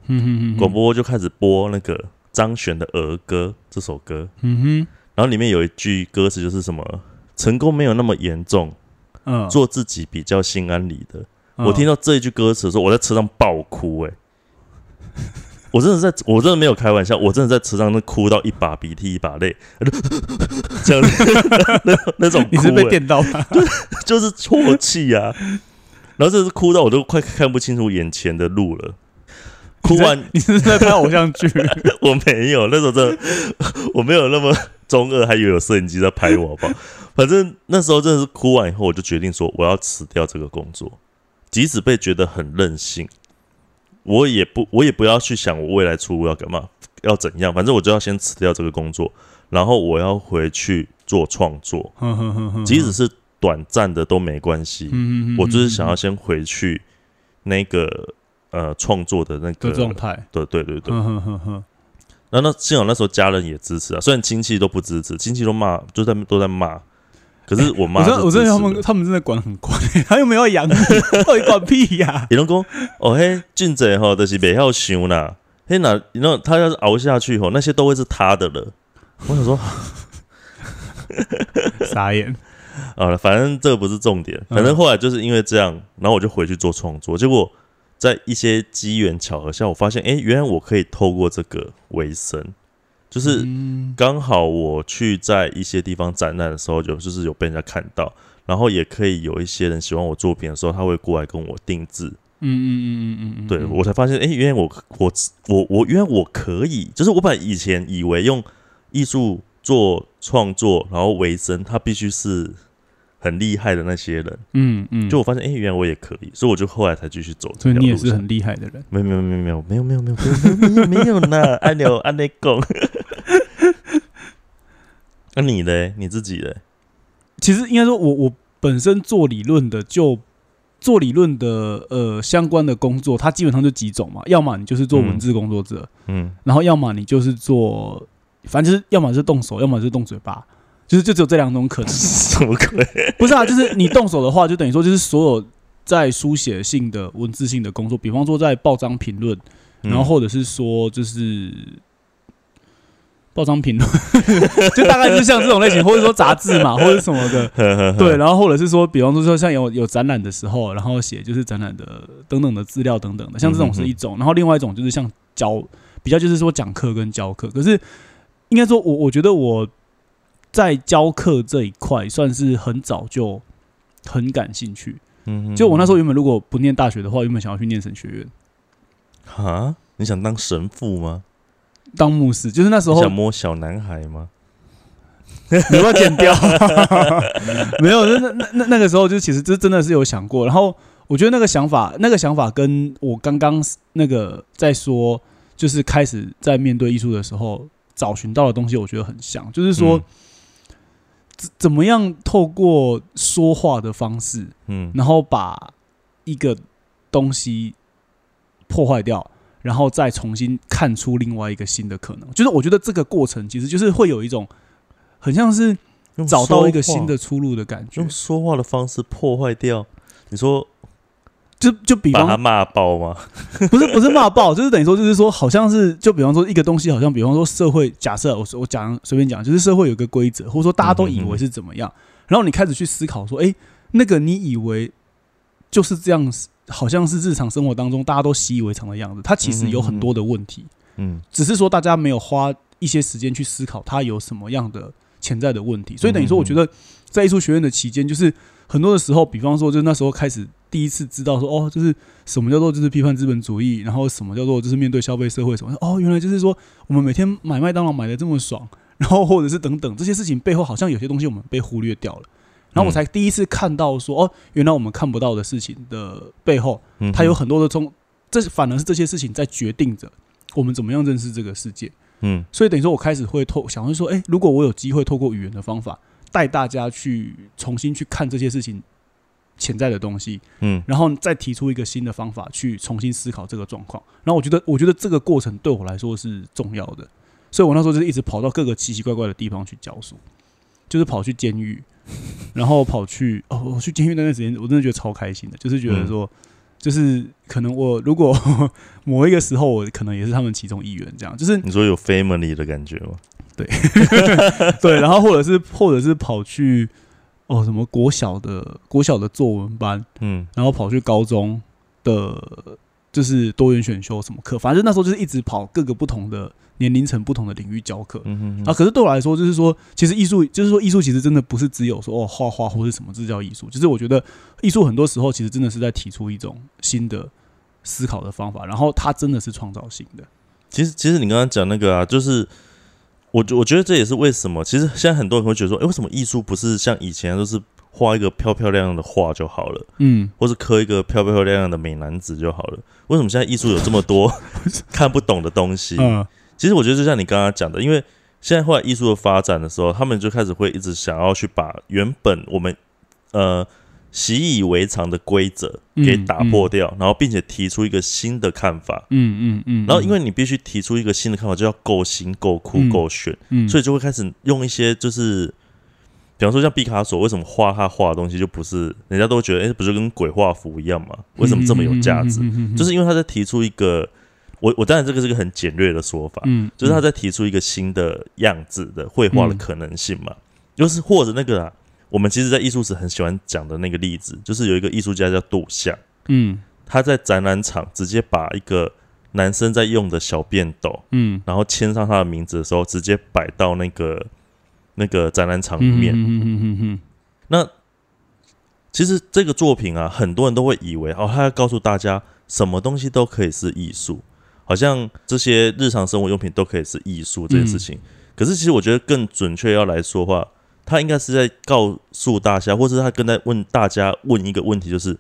广，播就开始播那个张悬的《儿歌》这首歌，嗯然后里面有一句歌词就是什么“成功没有那么严重，嗯，做自己比较心安理得”。嗯。我听到这一句歌词的时候，我在车上爆哭、欸，我真的在，我真的没有开玩笑，我真的在池上那哭到一把鼻涕一把泪，这样子那 那种哭、你是被欸电到吗？就是啜泣啊，然后这是哭到我都快看不清楚眼前的路了。哭完你是在拍偶像剧？我没有，那时候真的我没有那么中二，还以为有摄影机在拍我，好不好？反正那时候真的是哭完以后，我就决定说我要辞掉这个工作，即使被觉得很任性，我也不我也不要去想我未来出路要干嘛，要怎样，反正我就要先辞掉这个工作，然后我要回去做创作，即使是短暂的都没关系。我就是想要先回去那个呃创作的那个状态，对对对对。哼哼哼哼，那那幸好那时候家人也支持啊，虽然亲戚都不支持，亲戚都骂，就在都在骂。可是我妈我是真的我真的他们他们真的管很宽，他又没有要养你，到底管屁呀？伊拢讲哦嘿，俊仔吼，就是袂晓想啦。嘿那那他要是熬下去吼，那些都会是他的了。我想说，傻眼，好了，反正这个不是重点，反正后来就是因为这样，然后我就回去做创作。结果在一些机缘巧合下，我发现，哎、原来我可以透过这个为生，就是嗯刚好我去在一些地方展览的时候，有就是有被人家看到，然后也可以有一些人喜欢我作品的时候，他会过来跟我定制。嗯嗯嗯嗯嗯嗯，对我才发现，哎、原来我我我我原来我可以，就是我本来以前以为用艺术做创作然后为生，他必须是很厉害的那些人。嗯嗯，就我发现，哎、原来我也可以，所以我就后来才继续走这所以条路上你也是很厉害的人。没有没有没有没有没有没有没有没有没有没有呢，按钮按内讲。那你嘞？你自己嘞？其实应该说我，我本身做理论的，就做理论的呃相关的工作，它基本上就几种嘛，要么你就是做文字工作者，嗯然后要么你就是做，反正就是要么是动手，要么是动嘴巴，就是就只有这两种可能。什么鬼？不是啊，就是你动手的话，就等于说就是所有在书写性的文字性的工作，比方说在报章评论，然后或者是说就是报章评论，就大概就是像这种类型，或者说杂志嘛，或者什么的。对 对，，然后或者是说，比方说说像有有展览的时候，然后写就是展览的等等的资料等等的，像这种是一种。然后另外一种就是像教，比较就是说讲课跟教课。可是应该说我我觉得我在教课这一块算是很早就很感兴趣。嗯就我那时候原本如果不念大学的话，原本想要去念神学院哈，你想当神父吗？当牧师，就是那时候你想摸小男孩吗？你要剪掉？没有，那那那那个时候就其实这真的是有想过，然后我觉得那个想法，那个想法跟我刚刚那个在说，就是开始在面对艺术的时候找寻到的东西，我觉得很像，就是说、嗯怎怎么样透过说话的方式，嗯然后把一个东西破坏掉，然后再重新看出另外一个新的可能。就是我觉得这个过程其实就是会有一种很像是找到一个新的出路的感觉用。说话的方式破坏掉。你说就就比把他方骂爆吗？不是不是骂爆，就是等于说就是说好像是就比方说一个东西，好像比方说社会假设我我讲随便讲，就是社会有个规则，或者说大家都以为是怎么样，然后你开始去思考说，哎、那个你以为就是这样，好像是日常生活当中大家都习以为常的样子，它其实有很多的问题。嗯只是说大家没有花一些时间去思考它有什么样的潜在的问题，所以等于说，我觉得在艺术学院的期间，就是很多的时候，比方说，就那时候开始第一次知道说，哦，就是什么叫做就是批判资本主义，然后什么叫做就是面对消费社会什么，哦，原来就是说我们每天买麦当劳买的这么爽，然后或者是等等这些事情背后，好像有些东西我们被忽略掉了。然后我才第一次看到说，哦，原来我们看不到的事情的背后，嗯它有很多的中，这反而是这些事情在决定着我们怎么样认识这个世界。嗯。所以等于说，我开始会透想会说，哎、如果我有机会透过语言的方法带大家去重新去看这些事情潜在的东西，嗯。然后再提出一个新的方法去重新思考这个状况。然后我觉得，我觉得这个过程对我来说是重要的，所以我那时候就是一直跑到各个奇奇怪怪的地方去教书，就是跑去监狱，然后跑去哦，我去监狱那段时间，我真的觉得超开心的，就是觉得说。就是可能我如果 某一个时候我可能也是他们其中一员，这样就是你说有 family 的感觉吗？对，然后或者是或者是跑去哦什么国小的国小的作文班，嗯然后跑去高中的，就是多元选修什么课，反正那时候就是一直跑各个不同的年龄层、不同的领域教课。嗯哼啊，可是对我来说，就是说，其实艺术，就是说，艺术其实真的不是只有说哦画画或是什么，这叫艺术。就是我觉得艺术很多时候其实真的是在提出一种新的思考的方法，然后它真的是创造性的。其实，其实你刚刚讲那个啊，就是我觉我觉得这也是为什么，其实现在很多人会觉得说，哎、为什么艺术不是像以前都是画一个漂漂亮亮的画就好了，嗯，或是刻一个漂漂亮亮的美男子就好了？为什么现在艺术有这么多 看不懂的东西？嗯其实我觉得就像你刚刚讲的，因为现在后来艺术的发展的时候，他们就开始会一直想要去把原本我们呃习以为常的规则给打破掉，然后并且提出一个新的看法。嗯嗯嗯，然后，因为你必须提出一个新的看法，就要够新、够酷、嗯够炫，嗯，以所以就会开始用一些就是，比方说像毕卡索，为什么画他画的东西就不是人家都会觉得，哎、不就跟鬼画符一样吗？为什么这么有价值？嗯就是因为他在提出一个，我我当然这个是个很简略的说法，嗯，就是他在提出一个新的样子的绘画的可能性嘛，就是或者那个啊，我们其实，在艺术史很喜欢讲的那个例子，就是有一个艺术家叫杜象，嗯。他在展览场直接把一个男生在用的小便斗，嗯。然后签上他的名字的时候，直接摆到那个那个展览场里面。嗯嗯嗯嗯那其实这个作品啊，很多人都会以为哦，他要告诉大家什么东西都可以是艺术，好像这些日常生活用品都可以是艺术这件事情。可是其实我觉得更准确要来说话，他应该是在告诉大家，或是他跟在问大家问一个问题，就是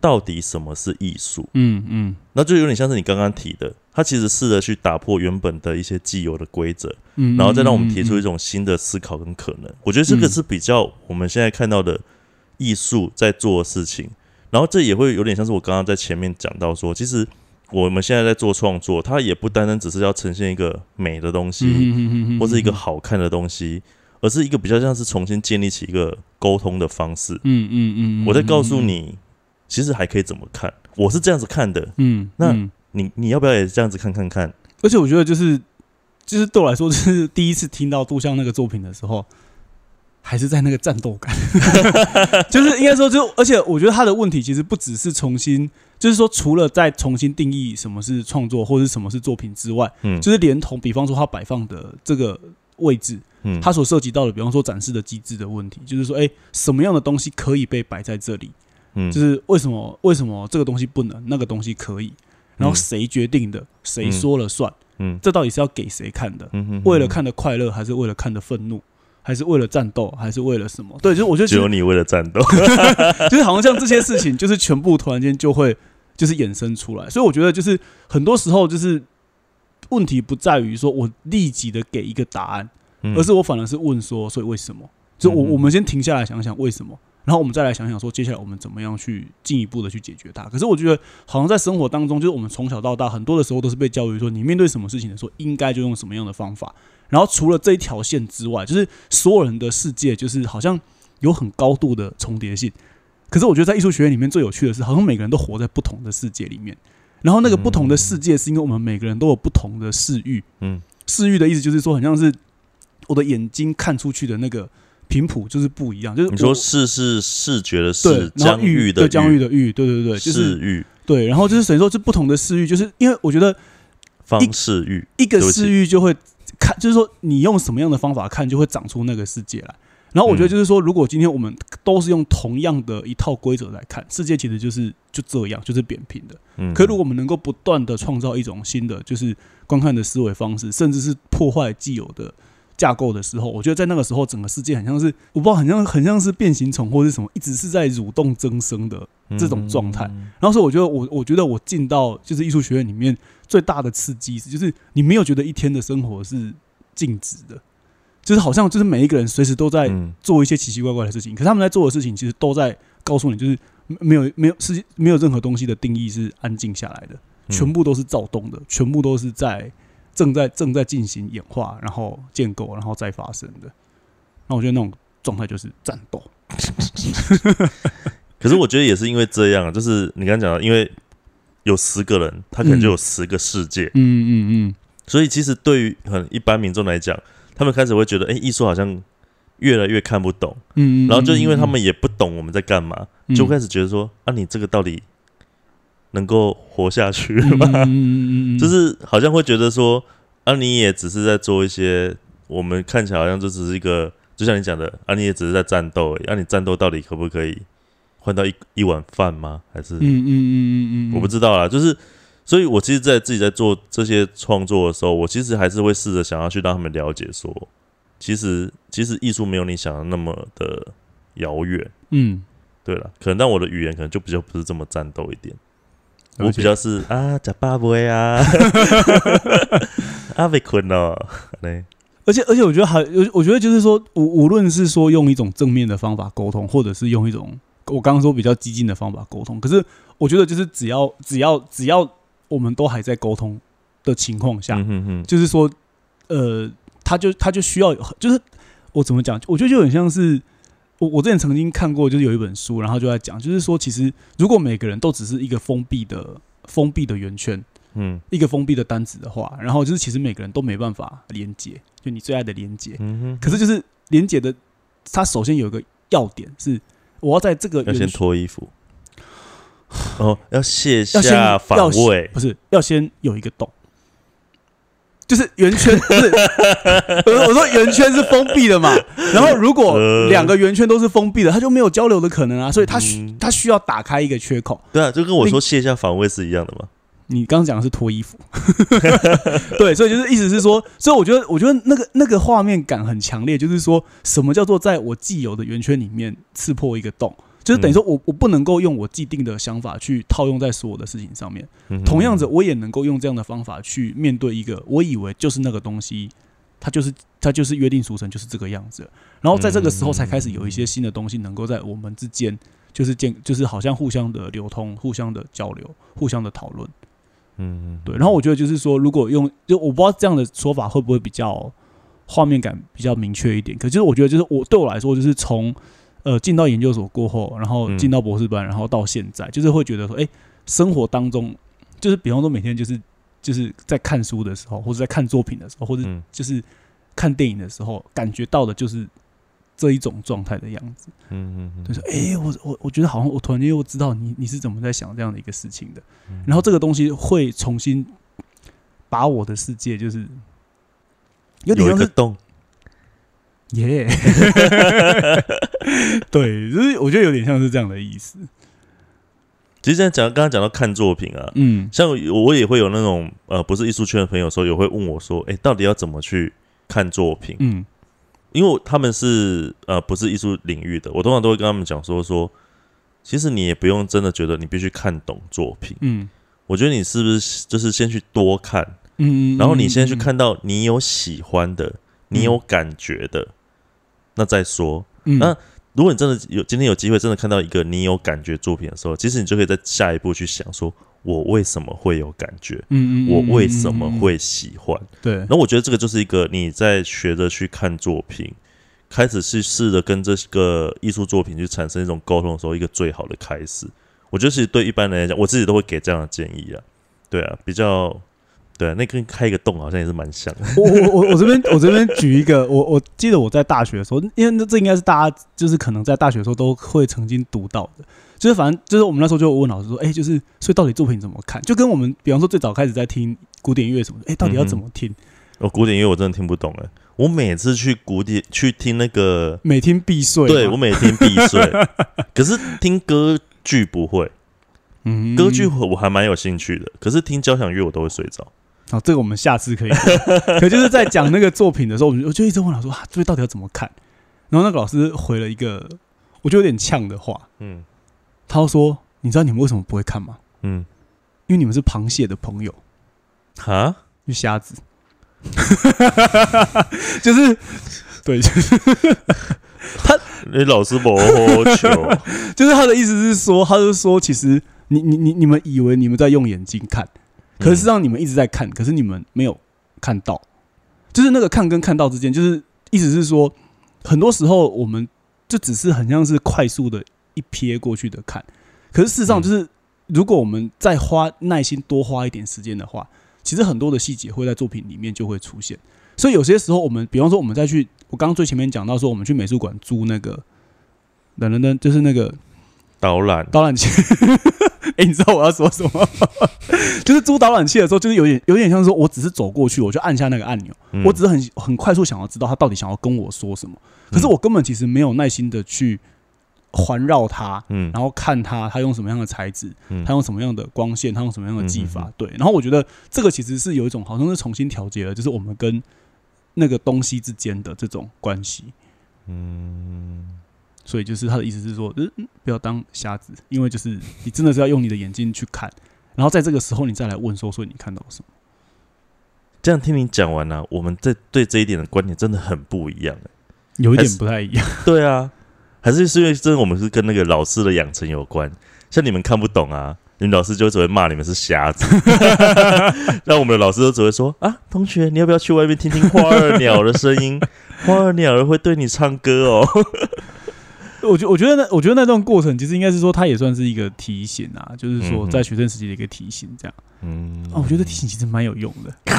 到底什么是艺术？嗯嗯那就有点像是你刚刚提的，他其实试着去打破原本的一些既有的规则，嗯，然后再让我们提出一种新的思考跟可能。我觉得这个是比较我们现在看到的艺术在做的事情。然后这也会有点像是我刚刚在前面讲到说，其实我们现在在做创作，它也不单单只是要呈现一个美的东西，嗯或是一个好看的东西，而是一个比较像是重新建立起一个沟通的方式。嗯嗯嗯，我在告诉你，其实还可以怎么看，我是这样子看的，嗯，那嗯你你要不要也这样子看看看？而且我觉得就是就是对我来说，就是第一次听到杜象那个作品的时候，还是在那个战斗感，就是应该说就，而且我觉得他的问题其实不只是重新，就是说除了再重新定义什么是创作或者是什么是作品之外，嗯，就是连同比方说他摆放的这个位置，嗯它所涉及到的，比方说展示的机制的问题，就是说，哎、什么样的东西可以被摆在这里？嗯就是为什么为什么这个东西不能，那个东西可以？然后嗯谁决定的？谁说了算？嗯这到底是要给谁看的？嗯为了看的快乐，还是为了看的愤怒？还是为了战斗？还是为了什么？对，就是我觉得只有你为了战斗，就是好像像这些事情，就是全部突然间就会就是衍生出来。所以我觉得就是很多时候就是问题不在于说我立即的给一个答案，嗯而是我反而是问说，所以为什么？就我我们先停下来想想为什么，然后我们再来想想说，接下来我们怎么样去进一步的去解决它。可是我觉得，好像在生活当中，就是我们从小到大，很多的时候都是被教育说，你面对什么事情的时候，应该就用什么样的方法。然后除了这一条线之外，就是所有人的世界，就是好像有很高度的重叠性。可是我觉得在艺术学院里面最有趣的是，好像每个人都活在不同的世界里面。然后那个不同的世界，是因为我们每个人都有不同的视域。嗯视域的意思就是说，很像是我的眼睛看出去的那个频谱就是不一样。就是你说视是视觉的对视，，疆域的对疆域的域，对对对，就视是域对。然后就是等于说，是不同的视域，就是因为我觉得方视域，一个视域就会看，就是说你用什么样的方法看，就会长出那个世界来。然后我觉得嗯就是说，如果今天我们都是用同样的一套规则来看，世界其实就是就这样，就是扁平的。嗯，可如果我们能够不断的创造一种新的，就是观看的思维方式，甚至是破坏既有的架构的时候，我觉得在那个时候，整个世界很像是我不知道，很像很像是变形虫或是什么，一直是在蠕动增生的。这种状态。嗯然后所以我觉得我我觉得我进到就是艺术学院里面最大的刺激是，就是你没有觉得一天的生活是静止的，就是好像就是每一个人随时都在嗯。做一些奇奇怪怪的事情，可是他们在做的事情其实都在告诉你，就是没有没有是没有任何东西的定义是安静下来的，嗯。全部都是躁动的，全部都是在正在正在进行演化，然后建构，然后再发生的。那我觉得那种状态就是战斗。可是我觉得也是因为这样，就是你刚刚讲的，因为有十个人，他可能就有十个世界，嗯嗯嗯，所以其实对于很一般民众来讲，他们开始会觉得，哎、艺术好像越来越看不懂，嗯嗯，然后就因为他们也不懂我们在干嘛，嗯。就开始觉得说，啊，你这个到底能够活下去吗？嗯嗯嗯嗯嗯，就是好像会觉得说，啊，你也只是在做一些我们看起来好像就只是一个，就像你讲的，啊，你也只是在战斗而已，啊，你战斗到底可不可以换到一一碗饭吗？还是、嗯嗯嗯嗯嗯，我不知道啦，就是。所以，我其实，在自己在做这些创作的时候，我其实还是会试着想要去让他们了解说，其实，其实艺术没有你想的那么的遥远。嗯，对了，可能但我的语言可能就比较不是这么战斗一点，我比较是啊，假爸爸啊，啊被困了，对，而且而且我觉得还，我我觉得就是说，无无论是说用一种正面的方法沟通，或者是用一种我刚刚说比较激进的方法沟通，可是我觉得就是只要只要只要我们都还在沟通的情况下，嗯哼哼，就是说，呃，他就他就需要有，就是我怎么讲？我觉得就很像是我我之前曾经看过，就是有一本书，然后就在讲，就是说，其实如果每个人都只是一个封闭的封闭的圆圈，嗯一个封闭的单子的话，然后就是其实每个人都没办法连接，就你最爱的连接。嗯哼，可是就是连接的，它首先有一个要点是，我要在这个要先脱衣服，哦，要卸要先下防要卫，不是要先有一个洞，就是圆圈 不是，我我说圆圈是封闭的嘛，然后如果呃。两个圆圈都是封闭的，它就没有交流的可能啊，所以它需嗯它需要打开一个缺口。对啊，就跟我说卸下防卫是一样的嘛。你刚刚讲的是脱衣服，对，所以就是意思是说，所以我觉得，我觉得那个那个画面感很强烈，就是说什么叫做在我既有的圆圈里面刺破一个洞，就是等于说我我不能够用我既定的想法去套用在所有的事情上面，嗯同样的，我也能够用这样的方法去面对一个我以为就是那个东西，它就是它就是约定俗成就是这个样子，然后在这个时候才开始有一些新的东西能够在我们之间就是建就是好像互相的流通、互相的交流、互相的讨论。嗯嗯，对，然后我觉得就是说，如果用就我不知道这样的说法会不会比较画面感比较明确一点，可就是我觉得就是我对我来说，就是从呃进到研究所过后，然后嗯进到博士班，然后到现在，就是会觉得说，哎、生活当中就是比方说每天就是就是在看书的时候，或者在看作品的时候，或者嗯。就是看电影的时候，感觉到的就是这一种状态的样子。嗯嗯嗯，就是哎、我我我觉得好像我突然间又知道你你是怎么在想这样的一个事情的，嗯。然后这个东西会重新把我的世界就是有点像是洞，耶，对，就是我觉得有点像是这样的意思，其实现在讲刚刚讲到看作品啊，嗯。像我也会有那种呃，不是艺术圈的朋友说，也会问我说，哎、到底要怎么去看作品？嗯。因为他们是呃不是艺术领域的，我通常都会跟他们讲说说，其实你也不用真的觉得你必须看懂作品，嗯。我觉得你是不是就是先去多看，嗯，然后你先去看到你有喜欢的，你有感觉的，那再说。嗯，那如果你真的有今天有机会真的看到一个你有感觉作品的时候，其实你就可以在下一步去想说，我为什么会有感觉？嗯嗯，我为什么会喜欢？对然，后我觉得这个就是一个你在学着去看作品，开始去试着跟这个艺术作品去产生一种沟通的时候，一个最好的开始。我觉得其实对一般人来讲，我自己都会给这样的建议啊。对啊，比较对啊，那跟开一个洞好像也是蛮像 的。我我我我这边我这边举一个，我我记得我在大学的时候，因为这应该是大家就是可能在大学的时候都会曾经读到的，就是反正就是我们那时候就有问老师说，哎、就是所以到底作品怎么看？就跟我们比方说最早开始在听古典音乐什么的，哎、到底要怎么听？我古典音乐我真的听不懂哎，我每次去古典去听那个，每听必睡嘛，对我每天必睡，可是听歌剧不会，嗯歌剧我还蛮有兴趣的，可是听交响乐我都会睡着。好，这个我们下次可以。可就是在讲那个作品的时候，我们就我就一直问老师说，啊，这到底要怎么看？然后那个老师回了一个我觉得有点呛的话，嗯他说：“你知道你们为什么不会看吗？嗯，因为你们是螃蟹的朋友，哈，就瞎子。”就是对，就是他你老师不好球，就是他的意思是说，他是说，其实你你你你们以为你们在用眼睛看，可是实际上你们一直在看，可是你们没有看到，就是那个看跟看到之间，就是意思是说，很多时候我们就只是很像是快速的一瞥过去的看。可是事实上，就是、如果我们再花耐心多花一点时间的话，其实很多的细节会在作品里面就会出现。所以有些时候，我们比方说我们再去，我刚刚最前面讲到说，我们去美术馆租那个等等等，就是那个导览导览器。哎、你知道我要说什么？就是租导览器的时候，就是有点有点像说，我只是走过去，我就按下那个按钮，嗯我只是很很快速想要知道他到底想要跟我说什么。可是我根本其实没有耐心的去环绕它，嗯然后看他他用什么样的材质，嗯它用什么样的光线，他用什么样的技嗯法，对。然后我觉得这个其实是有一种好像是重新调节了，就是我们跟那个东西之间的这种关系。嗯所以就是他的意思是说，嗯，嗯不要当瞎子，因为就是你真的是要用你的眼睛去看，然后在这个时候你再来问说，所以你看到什么？这样听你讲完呢、我们这对这一点的观点真的很不一样、欸。有一点不太一样。对啊，还是是因为真的我们是跟那个老师的养成有关。像你们看不懂啊，你们老师就只会骂你们是瞎子，那我们的老师都只会说啊，同学，你要不要去外面听听花儿鸟的声音？花儿鸟儿会对你唱歌哦。我觉我觉得那我觉得那段过程其实应该是说，它也算是一个提醒啊，就是说在学生时期的一个提醒，这样。嗯，哦，我觉得提醒其实蛮有用的。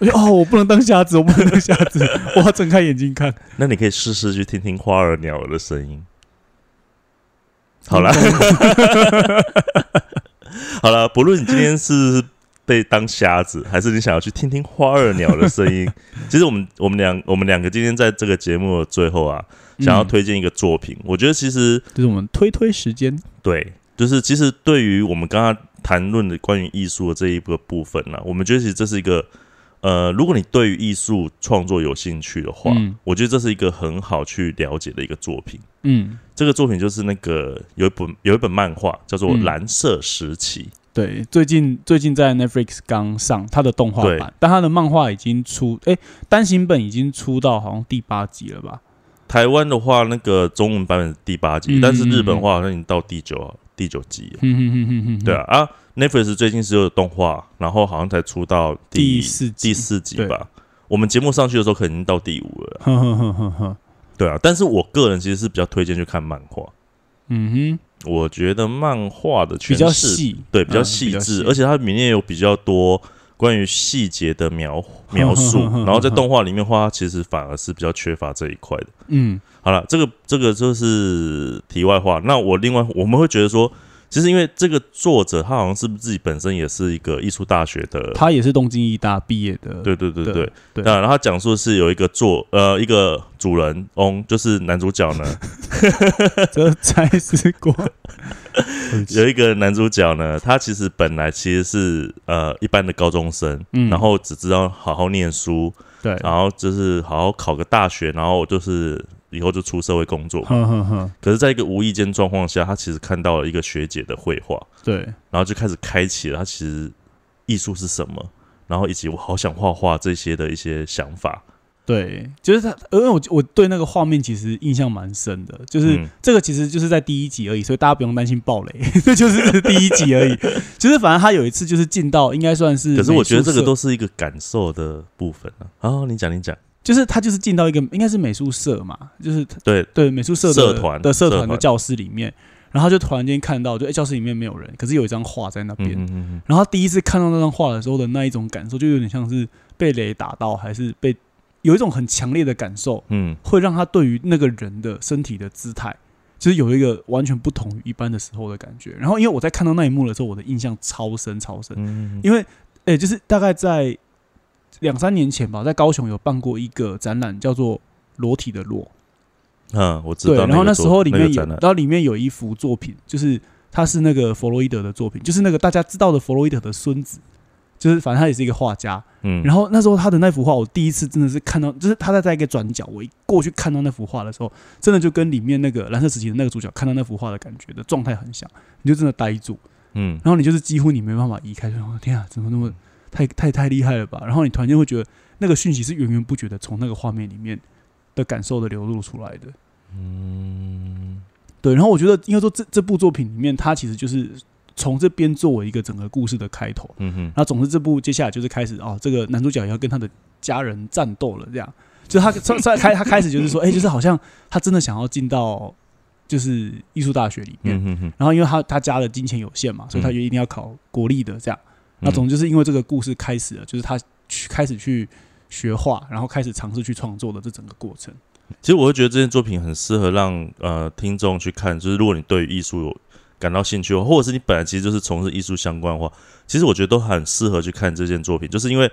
我觉得哦，我不能当瞎子，我不能当瞎子，我要睁开眼睛看。那你可以试试去听听花儿鸟儿的声音。好啦，好了，不论你今天是被当瞎子，还是你想要去听听花儿鸟的声音，其实我们我们两我们两个今天在这个节目的最后啊，想要嗯推荐一个作品，我觉得其实就是我们推推时间，对，就是其实对于我们刚刚谈论的关于艺术的这一个部分呢、我们觉得其实这是一个呃，如果你对于艺术创作有兴趣的话，嗯我觉得这是一个很好去了解的一个作品。嗯，这个作品就是那个有一本有一本漫画叫做嗯《蓝色时期》，对，最近最近在 Netflix 刚上它的动画对版，但它的漫画已经出，哎、单行本已经出到好像第八集了吧？台湾的话，那个中文版本是第八集，嗯但是日本的话好像已经到第九第九集了。嗯哼哼哼哼，对啊，啊，Netflix 最近是有动画，然后好像才出到第四集第四集吧。我们节目上去的时候，可能已经到第五了。哼哼哼哼哼，对啊，但是我个人其实是比较推荐去看漫画。嗯哼我觉得漫画的哼，比较细，对比较嗯细致，细而且它里面有比较多关于细节的描描述 然后在动画里面画，其实反而是比较缺乏这一块的。嗯好了，这个这个就是题外话。那我另外我们会觉得说，其实因为这个作者他好像是不是自己本身也是一个艺术大学的，他也是东京艺大毕业的，对对对对。对对。那然后他讲述的是有一个作呃一个主人翁，就是男主角呢，这才是过，有一个男主角呢，他其实本来其实是呃一般的高中生，嗯。然后只知道好好念书，对，然后就是好好考个大学，然后就是以后就出社会工作。哼哼哼，可是，在一个无意间状况下，他其实看到了一个学姐的绘画，对，然后就开始开启了他其实艺术是什么，然后以及我好想画画这些的一些想法。对，就是他，因为我我对那个画面其实印象蛮深的，就是、嗯这个其实就是在第一集而已，所以大家不用担心暴雷，这就是第一集而已。就是反正他有一次就是进到应该算是，可是我觉得这个都是一个感受的部分啊。哦，你讲，你讲，就是他就是进到一个应该是美术社嘛，就是对，对美术社的社团的社社团。团的教室里面，然后他就突然间看到，就、诶教室里面没有人，可是有一张画在那边，嗯嗯嗯然后他第一次看到那张画的时候的那一种感受，就有点像是被雷打到，还是被有一种很强烈的感受，嗯。会让他对于那个人的身体的姿态，就是有一个完全不同于一般的时候的感觉。然后，因为我在看到那一幕的时候，我的印象超深超深，因为诶、就是大概在两三年前吧，在高雄有办过一个展览，叫做《裸体的裸》。嗯，我知对，道。然后那时候里面有，然后里面有一幅作品，就是他是那个弗洛伊德的作品，就是那个大家知道的弗洛伊德的孙子，就是反正他也是一个画家。嗯，然后那时候他的那幅画，我第一次真的是看到，就是他在在一个转角，我一过去看到那幅画的时候，真的就跟里面那个蓝色时期的那个主角看到那幅画的感觉的状态很像，你就真的呆住，嗯然后你就是几乎你没办法移开，就说天啊，怎么那么太太太厉害了吧？然后你突然间会觉得那个讯息是源源不绝的从那个画面里面的感受的流露出来的。嗯对，然后我觉得应该说这这部作品里面，它其实就是从这边作为一个整个故事的开头。嗯哼然后总之这部接下来就是开始哦，这个男主角也要跟他的家人战斗了，这样。就他在在开他开始就是说，哎、就是好像他真的想要进到就是艺术大学里面。嗯哼哼，然后因为他他家的金钱有限嘛，所以他嗯就一定要考国立的这样。那总之就是因为这个故事开始了，就是他去开始去学画，然后开始尝试去创作的这整个过程。其实我会觉得这件作品很适合让呃听众去看，就是如果你对于艺术有感到兴趣，或者是你本来其实就是从事艺术相关的话，其实我觉得都很适合去看这件作品，就是因为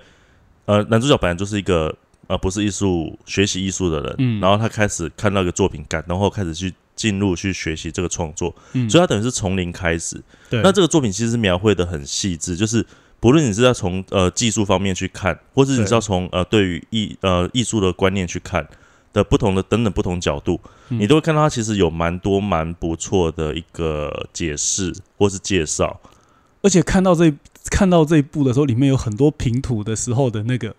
呃男主角本来就是一个呃不是艺术学习艺术的人，嗯然后他开始看到一个作品感动后，开始去进入去学习这个创作，嗯，所以他等于是从零开始。对，那这个作品其实描绘的很细致，就是不论你是要从呃技术方面去看，或者你是要从呃对于艺呃艺术的观念去看的不同的等等不同角度，嗯你都会看到它其实有蛮多蛮不错的一个解释或是介绍。而且看到这看到这一部的时候，里面有很多平图的时候的那个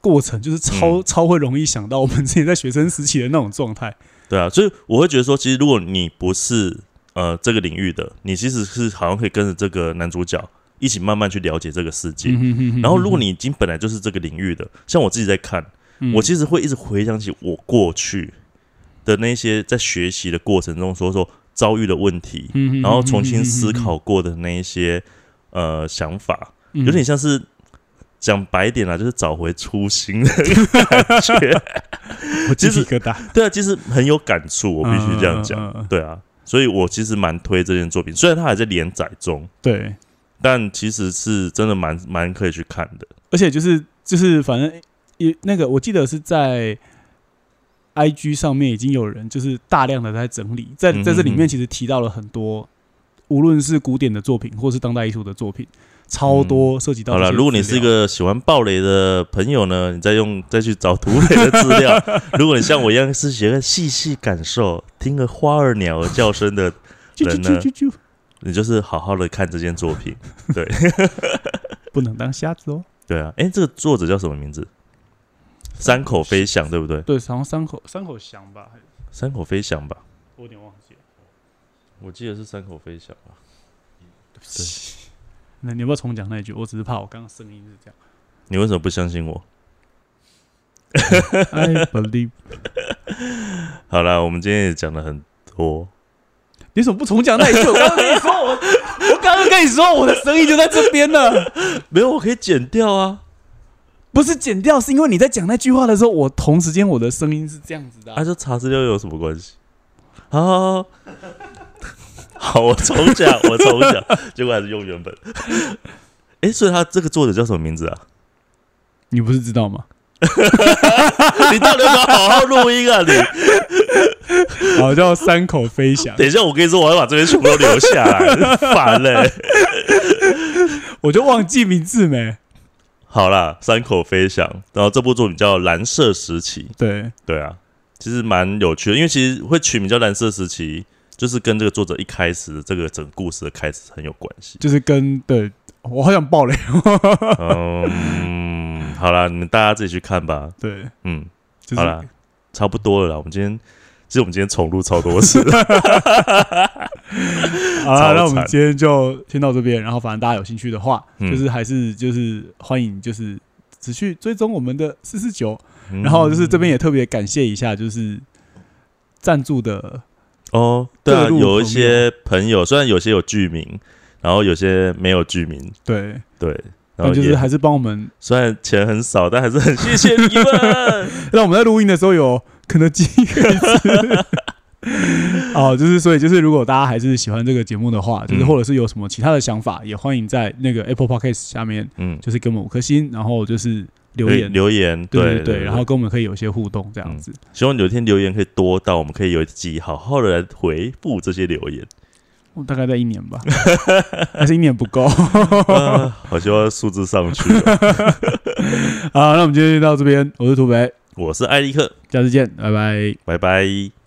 过程，就是超、嗯超会容易想到我们自己在学生时期的那种状态。对啊，所以我会觉得说，其实如果你不是呃这个领域的，你其实是好像可以跟着这个男主角一起慢慢去了解这个世界。嗯哼哼哼然后，如果你已经本来就是这个领域的，像我自己在看，嗯。我其实会一直回想起我过去的那些在学习的过程中所说遭遇的问题，嗯哼然后重新思考过的那一些呃想法，嗯。有点像是讲白一点啦，就是找回初心的感觉。我鸡皮疙瘩，对啊，其实很有感触，我必须这样讲。嗯嗯嗯嗯对啊，所以我其实蛮推这件作品，虽然它还在连载中，对，但其实是真的蛮蛮可以去看的。而且就是就是反正也那个，我记得是在 I G 上面已经有人就是大量的在整理，在在这里面其实提到了很多，无论是古典的作品或是当代艺术的作品，超多涉及到嗯好了，如果你是一个喜欢暴雷的朋友呢，你再用再去找土雷的资料。如果你像我一样是喜欢细细感受、听个花儿鸟儿叫声的，人呢你就是好好的看这件作品。对不能当瞎子哦。对啊，哎，这个作者叫什么名字？山口飞翔，对不对？对，然后山口山口翔吧，还是山口飞翔吧，我有点忘记了。我记得是山口飞翔吧。那你要不要重讲那一句？我只是怕我刚刚声音是这样。你为什么不相信我？I believe，好了，我们今天也讲了很多，你怎么不重讲那一句？我刚刚跟你说，我我刚刚跟你说，我的声音就在这边了。没有，我可以剪掉啊。不是剪掉，是因为你在讲那句话的时候，我同时间我的声音是这样子的啊、啊，这查资料有什么关系？好好好，好，我重讲，我重讲，结果还是用原本。哎、所以他这个作者叫什么名字啊？你不是知道吗？你到底有没有好好录音啊？你好，叫三口飞翔。等一下，我跟你说，我要把这边全部都留下来，烦嘞、我就忘记名字没。好啦，三口飞翔，然后这部作品叫《蓝色时期》。对，对啊，其实蛮有趣的，因为其实会取名叫蓝色时期，就是跟这个作者一开始的这个整个故事的开始很有关系。就是跟对我好想爆雷。嗯，好啦，你们大家自己去看吧。对，嗯，就是好啦差不多了啦。我们今天其实我们今天重录超多次，好超了，那我们今天就先到这边。然后，反正大家有兴趣的话，嗯就是还是就是欢迎就是持续追踪我们的四四九。嗯然后就是这边也特别感谢一下，就是赞助的哦，对啊，有一些朋友，虽然有些有剧名，然后有些没有剧名，对，对，然后就是还是帮我们虽然钱很少，但还是很谢谢你们。让我们在录音的时候有肯德基可以吃。哦，就是所以就是，如果大家还是喜欢这个节目的话，就是嗯。或者是有什么其他的想法，也欢迎在那个 Apple Podcast 下面嗯，就是给我们五颗星，然后就是留言，留言，对对对对，然后跟我们可以有一些互动，这样子。希望有一天留言可以多到我们可以有一集好好的来回复这些留言。我大概在一年吧，还是一年不够 啊，好希望数字上去哦。好，那我们今天就到这边，我是土肥，我是艾利克，下次见，拜拜。拜拜。